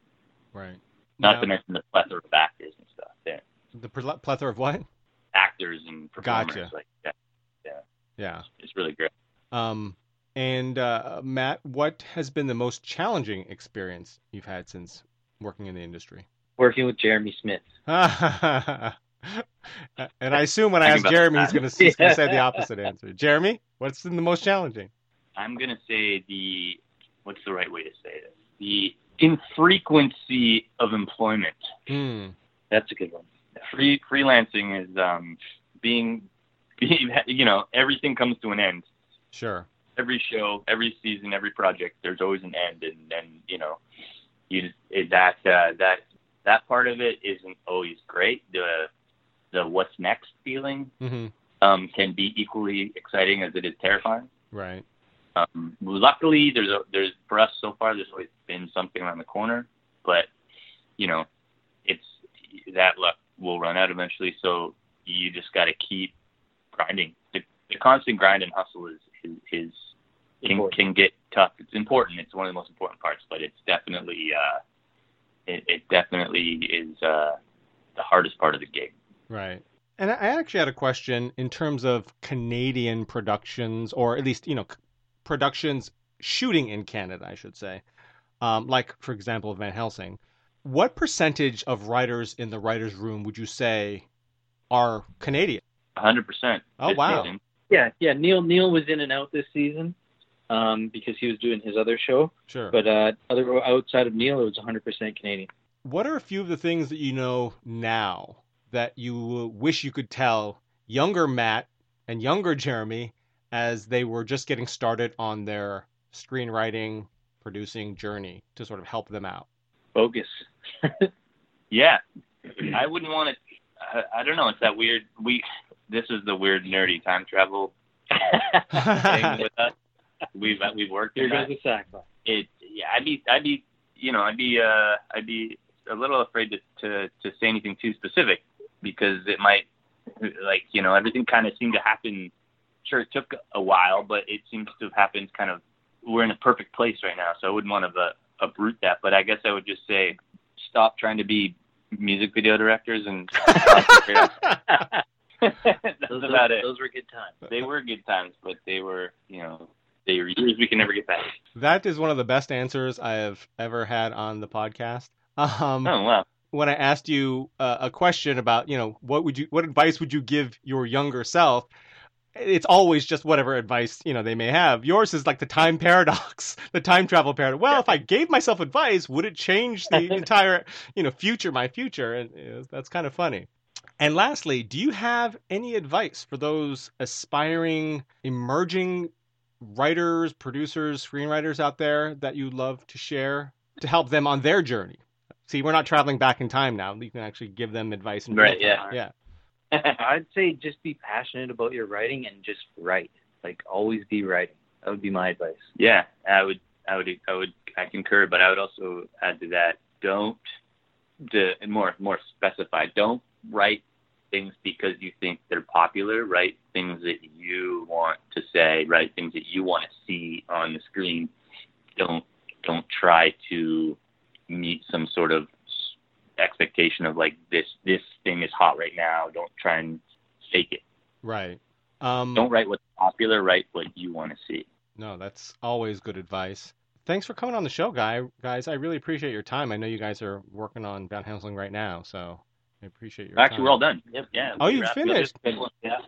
Right. Not Now, to mention the plethora of actors and stuff. Yeah, the ple- plethora of what? actors and performers. Gotcha. Like yeah, Yeah. it's really great. Um, and uh, Matt, what has been the most challenging experience you've had since working in the industry? Working with Jeremy Smith. and I assume when I I ask Jeremy, he's going for to he's going to Yeah. say the opposite answer. Jeremy, what's been the most challenging? I'm gonna say the what's the right way to say this? The infrequency of employment. Hmm. That's a good one. free freelancing is um, being, being, you know, everything comes to an end. Sure. Every show, every season, every project, there's always an end, and then you know, you that uh, that that part of it isn't always great. The the what's next feeling hmm um, can be equally exciting as it is terrifying. Right. Um, luckily, there's a, there's for us so far. There's always been something around the corner, but you know, it's that luck will run out eventually. So you just got to keep grinding. The, the constant grind and hustle is is, is can, can get tough. It's important. It's one of the most important parts, but it's definitely uh, it, it definitely is uh, the hardest part of the gig. Right. And I I actually had a question in terms of Canadian productions, or at least, you know, productions shooting in Canada, I should say. Um, like, for example, Van Helsing. What percentage of writers in the writer's room would you say are Canadian? 100%. Oh, wow. season. Yeah, yeah. Neil Neil was in and out this season um, because he was doing his other show. Sure. But uh, other outside of Neil, it was 100% Canadian. What are a few of the things that you know now that you wish you could tell younger Matt and younger Jeremy as they were just getting started on their screenwriting, producing journey to sort of help them out? Bogus. Yeah, I wouldn't want to. I, I don't know. It's that weird. We this is the weird nerdy time travel thing with us. We've we've worked Here in goes the sackcloth. It yeah. I'd be I'd be you know I'd be uh I'd be a little afraid to to to say anything too specific because it might like you know everything kind of seemed to happen. Sure, it took a while, but it seems to have happened kind of. We're in a perfect place right now, so I wouldn't want to uh, uproot that. But I guess I would just say stop trying to be music video directors and concentrate on That's those, about those, it. those were good times. They were good times, but they were, you know, they were years we can never get back. That is one of the best answers I have ever had on the podcast. Um, Oh wow. when I asked you uh, a question about, you know, what would you, what advice would you give your younger self? It's always just whatever advice you know they may have. Yours is like the time paradox, the time travel paradox. Well, if I gave myself advice, would it change the entire, you know, future, my future? And you know, that's kind of funny. And lastly, do you have any advice for those aspiring, emerging writers, producers, screenwriters out there that you'd love to share to help them on their journey? See, we're not traveling back in time now. You can actually give them advice. In real Right, yeah. Yeah. I'd say just be passionate about your writing and just write. Like always be writing. That would be my advice. yeah, I would, I would, I would, I concur. But I would also add to that: don't, to and more, more specified. Don't write things because you think they're popular. Write things that you want to say. Write things that you want to see on the screen. Don't, don't try to meet some sort of expectation of like this this thing is hot right now. Don't try and fake it. Right. Um, Don't write what's popular. Write what you want to see. No, that's always good advice. Thanks for coming on the show, guy. Guys, I really appreciate your time. I know you guys are working on Van Helsing right now, so I appreciate your Actually, time. we're all done. Yep. Yeah. Oh, you wrapped up. finished? Yeah.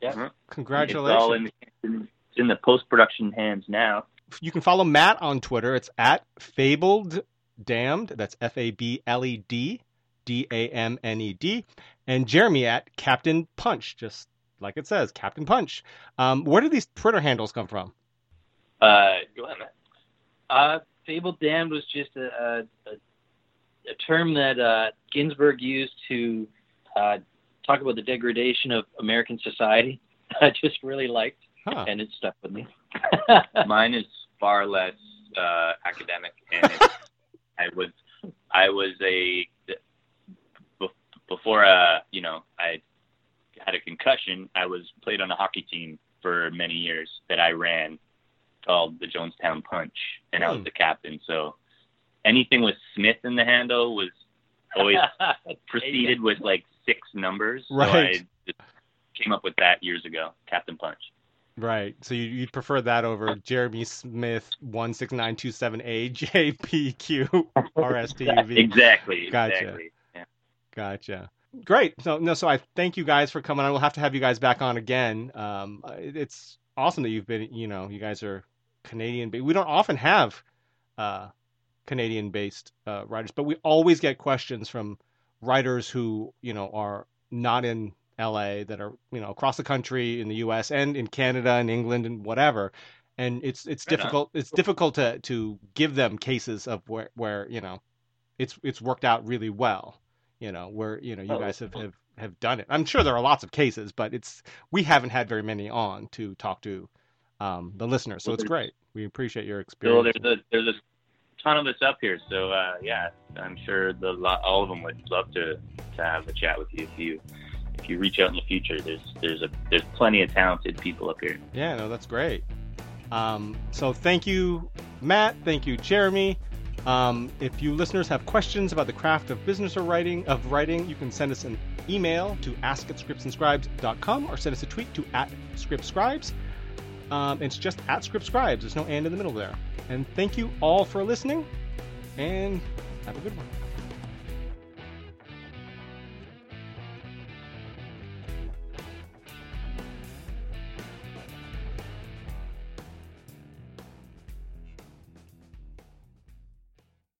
Yeah. Congratulations. It's all in, it's in the post production hands now. You can follow Matt on Twitter. It's at Fabled Damned. That's F A B L E D D A M N E D. And Jeremy at Captain Punch, just like it says, Captain Punch. Um, where do these Twitter handles come from? Uh, go ahead, Matt. Uh, Fabled Damned was just a, a, a, a term that uh, Ginsberg used to uh, talk about the degradation of American society. I just really liked, Huh. and it stuck with me. Mine is far less uh, academic, and it's, I was I was a bef- before uh you know I had a concussion. I was played on a hockey team for many years that I ran called the Jonestown Punch, and I was Hmm. the captain. So anything with Smith in the handle was always preceded with like six numbers. Right. So I came up with that years ago, Captain Punch. Right. So you, you'd prefer that over Jeremy Smith one six nine two seven A J P Q R S T U V. Exactly. Gotcha. Exactly. Yeah. Gotcha. Great. So no, so I thank you guys for coming on. We'll have to have you guys back on again. Um, it's awesome that you've been. You know, you guys are Canadian. But we don't often have uh, Canadian-based uh, writers, but we always get questions from writers who you know are not in LA that are you know across the country in the U.S. and in Canada and England and whatever. And it's it's difficult it's difficult to to give them cases of where where you know it's it's worked out really well. You know where you know you Oh, guys have, have have done it. I'm sure there are lots of cases, but it's we haven't had very many on to talk to um, the listeners, so Well, it's great. We appreciate your experience. there's a there's a ton of us up here. So uh, yeah, I'm sure the all of them would love to to have a chat with you if you if you reach out in the future. There's there's a there's plenty of talented people up here. Yeah, no, that's great. Um, so thank you, Matt. Thank you, Jeremy. Um, if you listeners have questions about the craft of business or writing of writing, you can send us an email to ask at scriptsandscribes.com or send us a tweet to at scriptscribes. Um, it's just at scriptscribes. There's no and in the middle there. And thank you all for listening, and have a good one.